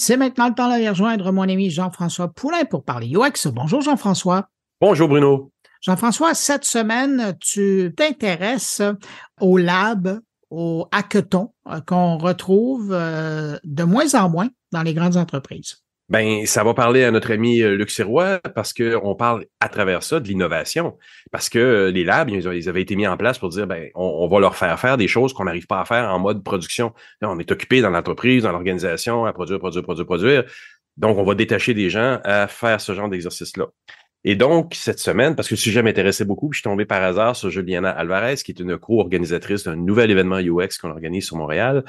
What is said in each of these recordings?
C'est maintenant le temps d'aller rejoindre mon ami Jean-François Poulain pour parler UX. Bonjour Jean-François. Bonjour Bruno. Jean-François, cette semaine, tu t'intéresses au lab, au hackathon euh, qu'on retrouve euh, de moins en moins dans les grandes entreprises. Ben, ça va parler à notre ami euh, Luc Sirois parce qu'on parle à travers ça de l'innovation. Parce que euh, les labs, ils avaient été mis en place pour dire, ben, on, va leur faire faire des choses qu'on n'arrive pas à faire en mode production. on est occupé dans l'entreprise, dans l'organisation, à produire, produire, produire, produire. Donc, on va détacher des gens à faire ce genre d'exercice-là. Et donc, cette semaine, parce que le sujet m'intéressait beaucoup, je suis tombé par hasard sur Juliana Alvarez, qui est une co-organisatrice d'un nouvel événement UX qu'on organise sur Montréal.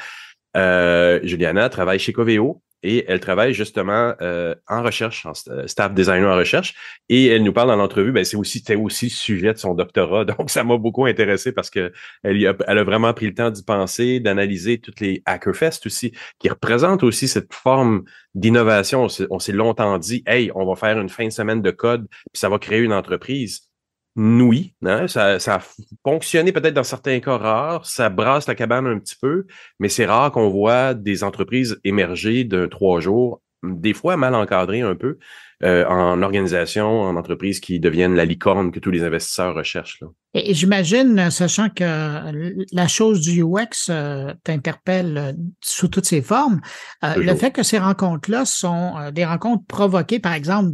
Euh, Juliana travaille chez Coveo, et elle travaille justement euh, en recherche, en staff designer en recherche. Et elle nous parle dans l'entrevue, ben c'est aussi aussi le sujet de son doctorat, donc ça m'a beaucoup intéressé parce que elle, a, elle a vraiment pris le temps d'y penser, d'analyser toutes les Hackerfest aussi, qui représentent aussi cette forme d'innovation. On s'est longtemps dit, hey, on va faire une fin de semaine de code, puis ça va créer une entreprise hein, ça, ça a fonctionné peut-être dans certains cas rares, ça brasse la cabane un petit peu, mais c'est rare qu'on voit des entreprises émerger d'un trois jours, des fois mal encadrées un peu, euh, en organisation, en entreprise qui deviennent la licorne que tous les investisseurs recherchent. Là. Et, j'imagine, sachant que la chose du UX euh, t'interpelle euh, sous toutes ses formes, le fait que ces rencontres-là sont des rencontres provoquées, par exemple,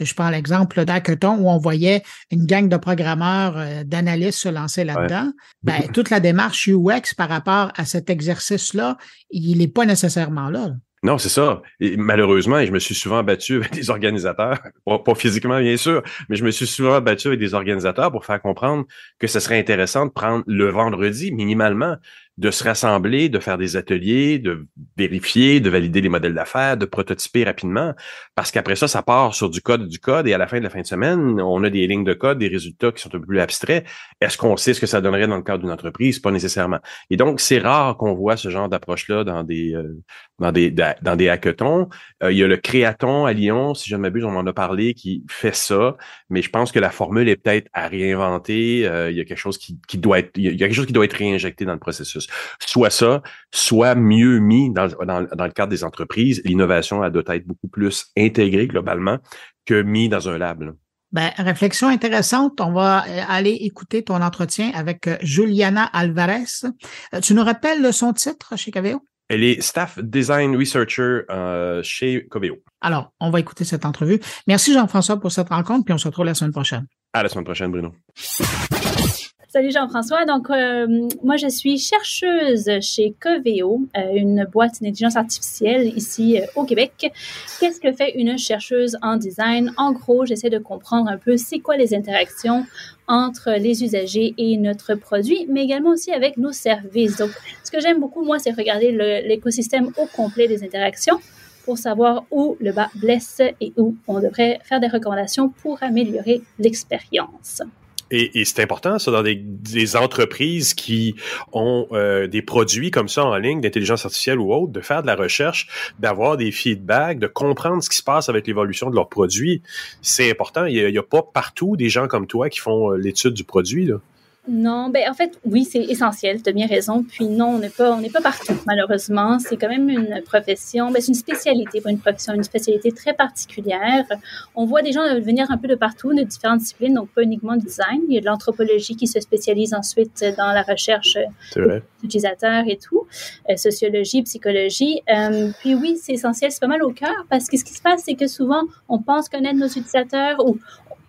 je prends l'exemple d'Hackathon où on voyait une gang de programmeurs, euh, d'analystes se lancer là-dedans. Ben, toute la démarche UX par rapport à cet exercice-là, il n'est pas nécessairement là. Non, c'est ça. Et malheureusement, je me suis souvent battu avec des organisateurs, pas, physiquement bien sûr, mais je me suis souvent battu avec des organisateurs pour faire comprendre que ce serait intéressant de prendre le vendredi minimalement de se rassembler, de faire des ateliers, de vérifier, de valider les modèles d'affaires, de prototyper rapidement, parce qu'après ça, ça part sur du code, du code, et à la fin de la fin de semaine, on a des lignes de code, des résultats qui sont un peu plus abstraits. Est-ce qu'on sait ce que ça donnerait dans le cadre d'une entreprise? Pas nécessairement. Et donc, c'est rare qu'on voit ce genre d'approche-là dans des euh, dans des dans des hackathons. Euh, il y a le Créaton à Lyon, si je ne m'abuse, on en a parlé, qui fait ça, mais je pense que la formule est peut-être à réinventer. Euh, il y a quelque chose qui, qui doit être, il y a quelque chose qui doit être réinjecté dans le processus. Soit ça, soit mieux mis dans, le cadre des entreprises. L'innovation, doit être beaucoup plus intégrée globalement que mis dans un lab. Ben, réflexion intéressante. On va euh, aller écouter ton entretien avec euh, Juliana Alvarez. Euh, tu nous rappelles son titre chez Coveo? Elle est Staff Design Researcher chez Coveo. Alors, on va écouter cette entrevue. Merci Jean-François pour cette rencontre, puis on se retrouve la semaine prochaine. À la semaine prochaine, Bruno. Salut Jean-François. Donc, euh, moi, je suis chercheuse chez Coveo, euh, une boîte d'intelligence artificielle ici euh, au Québec. Qu'est-ce que fait une chercheuse en design? En gros, j'essaie de comprendre un peu c'est quoi les interactions entre les usagers et notre produit, mais également aussi avec nos services. Donc, ce que j'aime beaucoup, moi, c'est regarder l'écosystème au complet des interactions pour savoir où le bas blesse et où on devrait faire des recommandations pour améliorer l'expérience. Et, c'est important, ça, dans des, entreprises qui ont euh, des produits comme ça en ligne, d'intelligence artificielle ou autre, de faire de la recherche, d'avoir des feedbacks, de comprendre ce qui se passe avec l'évolution de leurs produits. C'est important. Il n'y a, a, pas partout des gens comme toi qui font euh, l'étude du produit. Là. Non, ben en fait, oui, c'est essentiel, tu as bien raison. Puis non, on n'est pas, on n'est pas partout, malheureusement. C'est quand même une profession, ben, c'est une spécialité, pas une profession, une spécialité très particulière. On voit des gens venir un peu de partout, de différentes disciplines, donc pas uniquement du design. Il y a de l'anthropologie qui se spécialise ensuite dans la recherche d'utilisateurs et tout, euh, sociologie, psychologie. Euh, puis oui, c'est essentiel, c'est pas mal au cœur parce que ce qui se passe, c'est que souvent, on pense connaître nos utilisateurs ou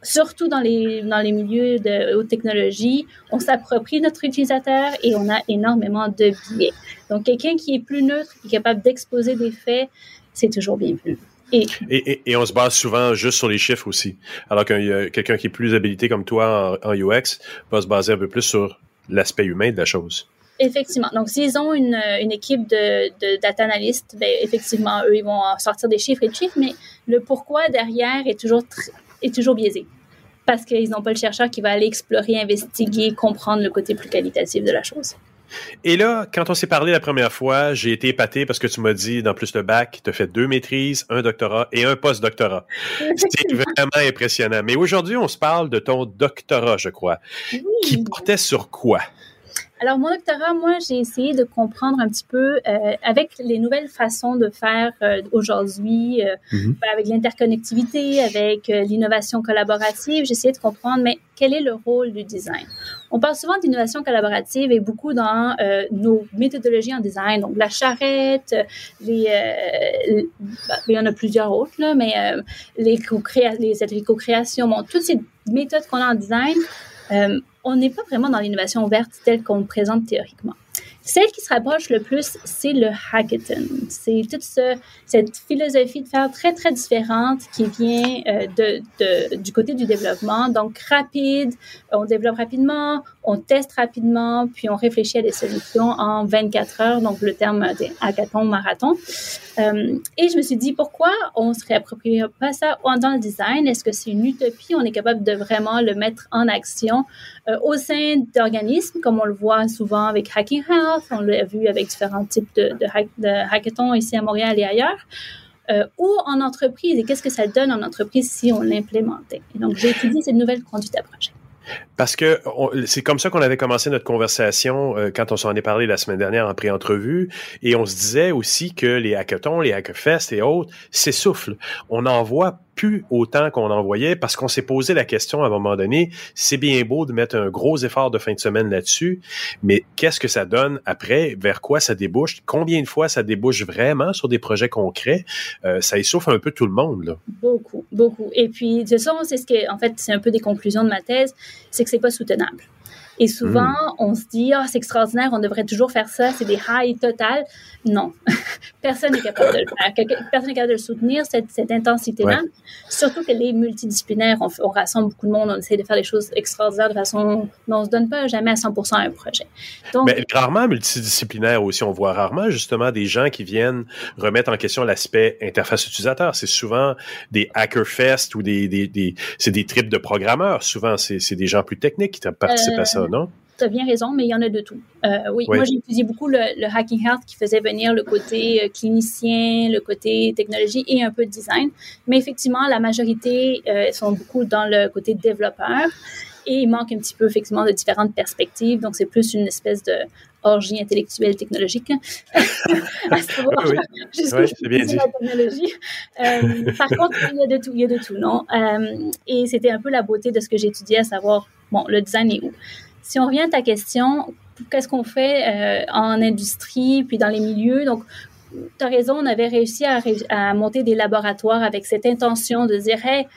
surtout dans les, dans les milieux de haute technologie, on s'approprie notre utilisateur et on a énormément de biais. Donc, quelqu'un qui est plus neutre, qui est capable d'exposer des faits, c'est toujours bien plus. Et, et, et, on se base souvent juste sur les chiffres aussi. Alors que quelqu'un qui est plus habilité comme toi en, UX va se baser un peu plus sur l'aspect humain de la chose. Effectivement. Donc, s'ils ont une, une équipe de, de data analystes, ben, effectivement, eux, ils vont sortir des chiffres et des chiffres, mais le pourquoi derrière est toujours est toujours biaisé parce qu'ils n'ont pas le chercheur qui va aller explorer, investiguer, comprendre le côté plus qualitatif de la chose. Et là, quand on s'est parlé la première fois, j'ai été épaté parce que tu m'as dit, dans plus le bac, tu as fait deux maîtrises, un doctorat et un post-doctorat. C'est vraiment impressionnant. Mais aujourd'hui, on se parle de ton doctorat, je crois, qui portait sur quoi? Alors, mon doctorat, moi, j'ai essayé de comprendre un petit peu euh, avec les nouvelles façons de faire euh, aujourd'hui, euh, mhm. avec l'interconnectivité, avec l'innovation collaborative, j'ai essayé de comprendre, mais quel est le rôle du design? On parle souvent d'innovation collaborative et beaucoup dans nos méthodologies en design, donc la charrette, les, bah, il y en a plusieurs autres, là, mais les, co les ateliers co-création, bon, toutes ces méthodes qu'on a en design, on n'est pas vraiment dans l'innovation ouverte telle qu'on le présente théoriquement. Celle qui se rapproche le plus, c'est le hackathon. C'est toute cette philosophie de faire très, très différente qui vient euh, de, du côté du développement. Donc, rapide, on développe rapidement, on teste rapidement, puis on réfléchit à des solutions en 24 heures, donc le terme des hackathon, marathon. Euh, et je me suis dit, pourquoi on ne se réapproprie pas ça dans le design? Est-ce que c'est une utopie? On est capable de vraiment le mettre en action euh, au sein d'organismes, comme on le voit souvent avec Hacking On l'a vu avec différents types de, de, hackathons ici à Montréal et ailleurs, euh, ou en entreprise, et qu'est-ce que ça donne en entreprise si on l'implémentait? Donc, j'ai étudié cette nouvelle conduite à projet. Parce que c'est comme ça qu'on avait commencé notre conversation euh, quand on s'en est parlé la semaine dernière en pré-entrevue. Et on se disait aussi que les hackathons, les hackfests et autres s'essoufflent. On en voit plus autant qu'on en voyait parce qu'on s'est posé la question à un moment donné, c'est bien beau de mettre un gros effort de fin de semaine là-dessus, mais qu'est-ce que ça donne après? Vers quoi ça débouche? Combien de fois ça débouche vraiment sur des projets concrets? Euh, ça essouffle un peu tout le monde. Beaucoup, beaucoup. Et puis, de toute façon, c'est ce que, en fait, c'est un peu des conclusions de ma thèse, c'est que c'est pas soutenable. Et souvent, hmm. on se dit, ah, c'est extraordinaire, on devrait toujours faire ça, c'est des highs totales. Non, personne n'est capable de le faire. Personne n'est capable de le soutenir, cette, cette intensité-là. Surtout qu'elle est multidisciplinaire. On, on, rassemble beaucoup de monde, on essaie de faire des choses extraordinaires de façon. Mais on ne se donne pas jamais à 100 à un projet. Donc, Mais rarement multidisciplinaire aussi. On voit rarement justement des gens qui viennent remettre en question l'aspect interface utilisateur. C'est souvent des hackerfest ou des, des, des c'est des trips de programmeurs. Souvent, c'est des gens plus techniques qui participent à ça. Euh, tu as bien raison, mais il y en a de tout. Euh, oui, moi, j'ai étudié beaucoup le, Hacking Health qui faisait venir le côté euh, clinicien, le côté technologie et un peu de design. Mais effectivement, la majorité sont beaucoup dans le côté développeur et il manque un petit peu, effectivement, de différentes perspectives. Donc, c'est plus une espèce de orgie intellectuelle technologique. à savoir oui. bien dit. La technologie. par contre, il y a de tout, il y a de tout, non? et c'était un peu la beauté de ce que j'étudiais, à savoir bon, le design est où? Si on revient à ta question, qu'est-ce qu'on fait euh, en industrie puis dans les milieux? Donc, tu as raison, on avait réussi à, monter des laboratoires avec cette intention de dire, hey,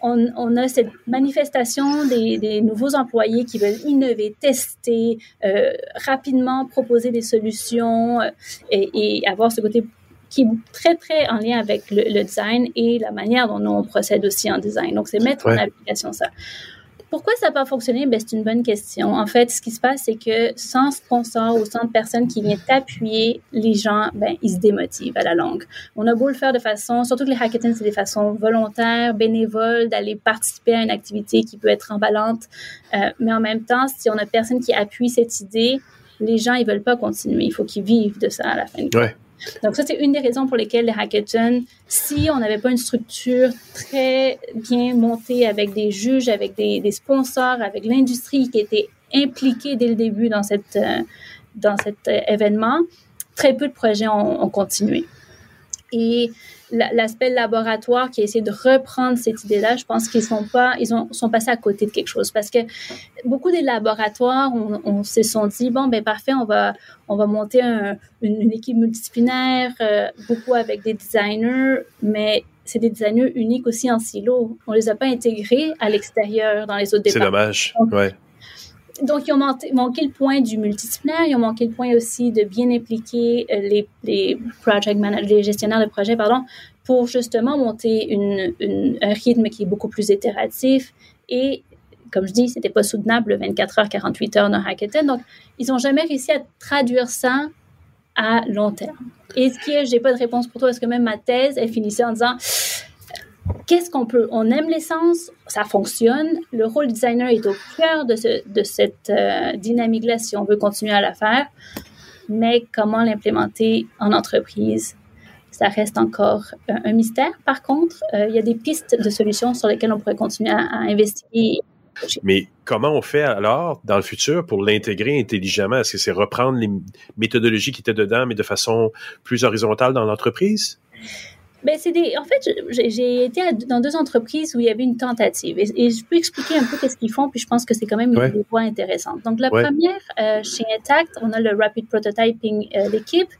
on, a cette manifestation des, nouveaux employés qui veulent innover, tester, euh, rapidement proposer des solutions euh, et, avoir ce côté qui est très, très en lien avec le, design et la manière dont nous, on procède aussi en design. Donc, c'est mettre en application ça. Pourquoi ça n'a pas fonctionné? Ben, c'est une bonne question. En fait, ce qui se passe, c'est que sans sponsor ou sans personne qui vient t'appuyer, les gens, ben, ils se démotivent à la longue. On a beau le faire de façon, surtout que les hackathons, c'est des façons volontaires, bénévoles, d'aller participer à une activité qui peut être emballante. Euh, mais en même temps, si on a personne qui appuie cette idée, les gens, ils veulent pas continuer. Il faut qu'ils vivent de ça à la fin. Ouais. Donc ça, c'est une des raisons pour lesquelles les hackathons, si on n'avait pas une structure très bien montée avec des juges, avec des, sponsors, avec l'industrie qui était impliquée dès le début dans, euh, cet euh, événement, très peu de projets ont, ont continué. Et l'aspect laboratoire qui a essayé de reprendre cette idée-là, je pense qu'ils sont pas, ils ont, sont passés à côté de quelque chose parce que beaucoup des laboratoires, on, se sont dit bon ben parfait, on va, on va monter une, équipe multidisciplinaire, euh, beaucoup avec des designers, mais c'est des designers uniques aussi en silo. On les a pas intégrés à l'extérieur dans les autres départements. C'est dommage, ouais donc, ils ont manqué, le point du multidisciplinaire, ils ont manqué le point aussi de bien impliquer euh, les, les gestionnaires de projet, pardon, pour justement monter une, un rythme qui est beaucoup plus itératif et comme je dis, c'était pas soutenable 24 heures, 48 heures d'un hackathon. Donc, ils n'ont jamais réussi à traduire ça à long terme. Et ce qui est, j'ai pas de réponse pour toi parce que même ma thèse, elle finissait en disant qu'est-ce qu'on peut On aime l'essence, ça fonctionne. Le rôle designer est au cœur de, de cette euh, dynamique-là si on veut continuer à la faire. Mais comment l'implémenter en entreprise ça reste encore un mystère. Par contre, euh, il y a des pistes de solutions sur lesquelles on pourrait continuer à, investiguer. Mais comment on fait alors dans le futur pour l'intégrer intelligemment? Est-ce que c'est reprendre les méthodologies qui étaient dedans, mais de façon plus horizontale dans l'entreprise? Ben, c'est des. En fait, j'ai été dans deux entreprises où il y avait une tentative et, je peux expliquer un peu qu'est-ce qu'ils font, puis je pense que c'est quand même une des voies intéressantes. Donc, la première, euh, chez Intact, on a le Rapid Prototyping, euh, l'équipe,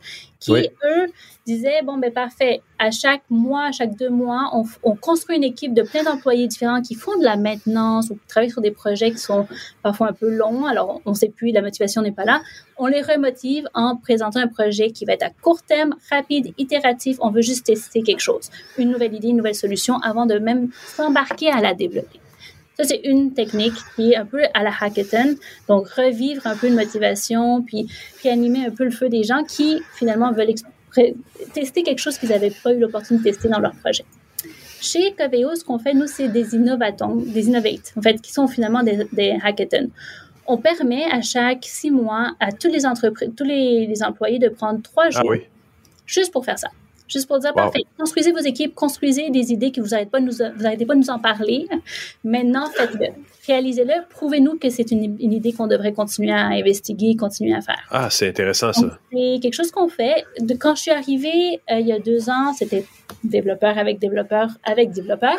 qui, eux, disaient, bon, ben parfait, à chaque mois, à chaque deux mois, on, on construit une équipe de plein d'employés différents qui font de la maintenance ou qui travaillent sur des projets qui sont parfois un peu longs, alors on ne sait plus, la motivation n'est pas là. On les remotive en présentant un projet qui va être à court terme, rapide, itératif. On veut juste tester quelque chose, une nouvelle idée, une nouvelle solution avant de même s'embarquer à la développer. Ça, c'est une technique qui est un peu à la hackathon. Donc, revivre un peu une motivation, puis réanimer un peu le feu des gens qui, finalement, veulent tester quelque chose qu'ils n'avaient pas eu l'opportunité de tester dans leur projet. Chez Coveo, ce qu'on fait, nous, c'est des innovatons, des innovates, en fait, qui sont finalement des, des hackathons. On permet à chaque six mois à tous les entreprises, tous les, employés de prendre trois ah jours juste pour faire ça. Juste pour dire, parfait, construisez vos équipes, construisez des idées que vous n'arrêtez pas, de nous, vous pas nous en parler. Maintenant, faites-le. Réalisez-le. Prouvez-nous que c'est une, idée qu'on devrait continuer à investiguer, continuer à faire. Ah, c'est intéressant ça. C'est quelque chose qu'on fait. De, quand je suis arrivée euh, il y a deux ans, c'était développeur avec développeur avec développeur.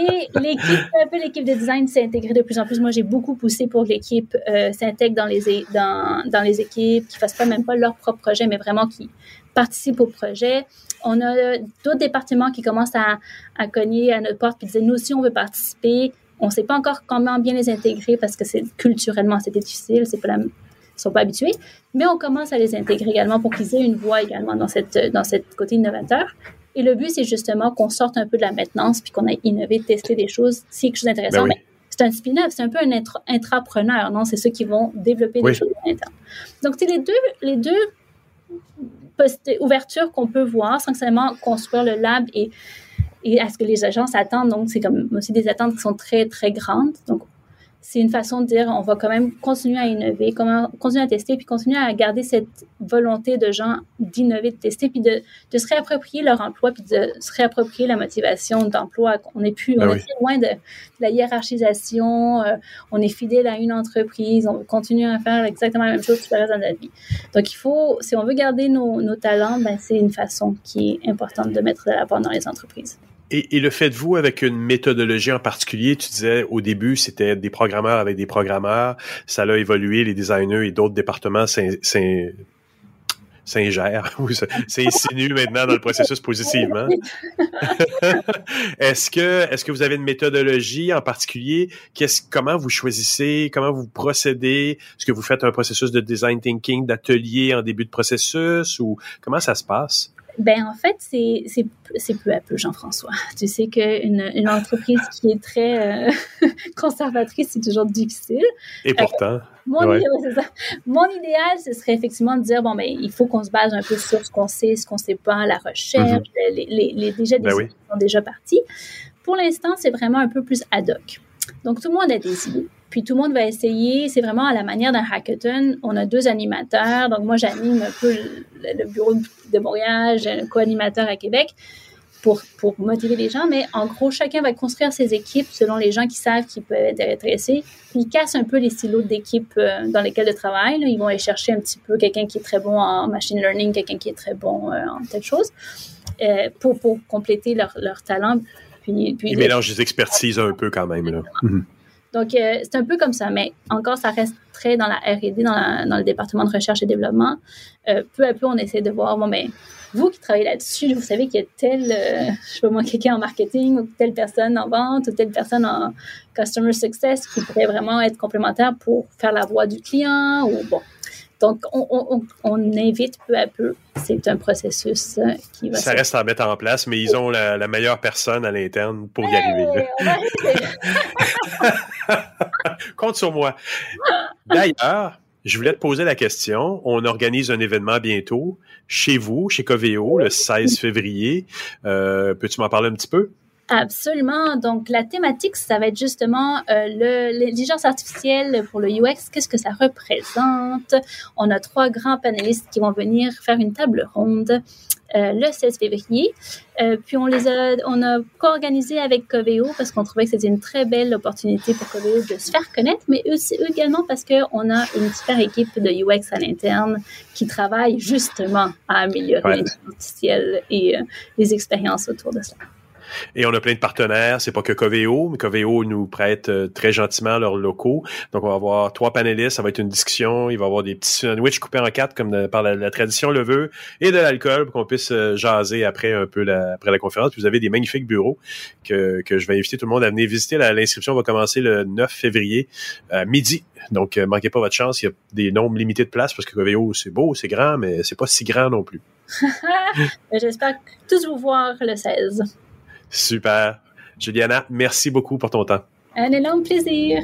Et l'équipe, un peu l'équipe de design s'est intégrée de plus en plus. Moi, j'ai beaucoup poussé pour que l'équipe euh, s'intègre dans les, dans, dans les équipes, qui ne fassent pas même pas leur propre projet, mais vraiment qui participent au projet. On a d'autres départements qui commencent à, à cogner à notre porte et disent, nous aussi, on veut participer. On ne sait pas encore comment bien les intégrer parce que c'est culturellement, c'était difficile, c'est pas la, ils sont pas habitués, mais on commence à les intégrer également pour qu'ils aient une voix également dans cette dans cette côté innovateur. Et le but, c'est justement qu'on sorte un peu de la maintenance puis qu'on ait innové, testé des choses. C'est quelque chose d'intéressant. Ben c'est un spin-off, c'est un peu un intrapreneur, non? C'est ceux qui vont développer des choses à l'interne. Donc, c'est les deux, les deux ouverture qu'on peut voir sans seulement construire le lab et, et à ce que les agences attendent. Donc, c'est comme aussi des attentes qui sont très, très grandes. Donc, c'est une façon de dire on va quand même continuer à innover, continuer à tester, puis continuer à garder cette volonté de gens d'innover, de tester, puis de, de, se réapproprier leur emploi, puis de se réapproprier la motivation d'emploi. On est plus, ben on est loin de, la hiérarchisation, euh, on est fidèle à une entreprise, on continue à faire exactement la même chose tout le reste de notre vie. Donc il faut, si on veut garder nos, nos talents, ben, c'est une façon qui est importante de mettre de l'avant dans les entreprises. Et, le faites-vous avec une méthodologie en particulier? Tu disais au début, c'était des programmeurs avec des programmeurs. Ça a évolué, les designers et d'autres départements s'ingèrent c'est insinue maintenant dans le processus positivement. est-ce que est-ce que vous avez une méthodologie en particulier? Qu'est-ce comment vous choisissez? Comment vous procédez? Est-ce que vous faites un processus de design thinking d'atelier en début de processus? Ou comment ça se passe? Ben en fait, c'est peu à peu, Jean-François. Tu sais qu'une une entreprise qui est très euh, conservatrice, c'est toujours difficile. Et pourtant. Euh, mon, mon, idéal, ce serait effectivement de dire, bon, ben, il faut qu'on se base un peu sur ce qu'on sait, ce qu'on sait pas, la recherche, mhm. les, les, les, déjà des ben sont déjà partis. Pour l'instant, c'est vraiment un peu plus ad hoc. Donc, tout le monde a des idées. Puis tout le monde va essayer. C'est vraiment à la manière d'un hackathon. On a deux animateurs. Donc moi, j'anime un peu le, bureau de Montréal. J'ai un co-animateur à Québec pour, pour motiver les gens. Mais en gros, chacun va construire ses équipes selon les gens qui savent qu'ils peuvent être intéressés. Puis ils cassent un peu les silos d'équipes euh, dans lesquels ils travaillent. Ils vont aller chercher un petit peu quelqu'un qui est très bon en machine learning, quelqu'un qui est très bon euh, en telle chose euh, pour, compléter leur, leur talent. Puis, puis ils mélangent les expertises un peu quand même. Là. Donc, euh, c'est un peu comme ça, mais encore, ça reste très dans la R&D, dans, dans, le département de recherche et développement. Euh, peu à peu, on essaie de voir, bon, ben, vous qui travaillez là-dessus, vous savez qu'il y a tel, euh, je sais pas moi, quelqu'un en marketing ou telle personne en vente ou telle personne en customer success qui pourrait vraiment être complémentaire pour faire la voix du client ou bon. Donc, on, invite peu à peu. C'est un processus euh, qui va. Ça reste à mettre en place, mais ils ont la, meilleure personne à l'interne pour y arriver. Compte sur moi. D'ailleurs, je voulais te poser la question. On organise un événement bientôt chez vous, chez Coveo, le 16 février. Euh, peux-tu m'en parler un petit peu? Absolument. Donc, la thématique, ça va être justement euh, l'intelligence artificielle pour le UX. Qu'est-ce que ça représente? On a trois grands panélistes qui vont venir faire une table ronde le 16 février. puis on les a, on a co-organisé avec Coveo parce qu'on trouvait que c'était une très belle opportunité pour Coveo de se faire connaître, mais aussi également parce qu'on a une super équipe de UX à l'interne qui travaille justement à améliorer ouais. artificielle et les expériences autour de ça. Et on a plein de partenaires. C'est pas que Coveo, mais Coveo nous prête euh, très gentiment leurs locaux. Donc, on va avoir trois panélistes. Ça va être une discussion. Il va y avoir des petits sandwichs coupés en quatre, comme par la, tradition le veut, et de l'alcool pour qu'on puisse euh, jaser après un peu la, après la conférence. Puis vous avez des magnifiques bureaux que, je vais inviter tout le monde à venir visiter. L'inscription va commencer le 9 février à midi. Donc, euh, manquez pas votre chance. Il y a des nombres limités de places parce que Coveo, c'est beau, c'est grand, mais c'est pas si grand non plus. J'espère tous vous voir le 16. Super. Juliana, merci beaucoup pour ton temps. Un énorme plaisir.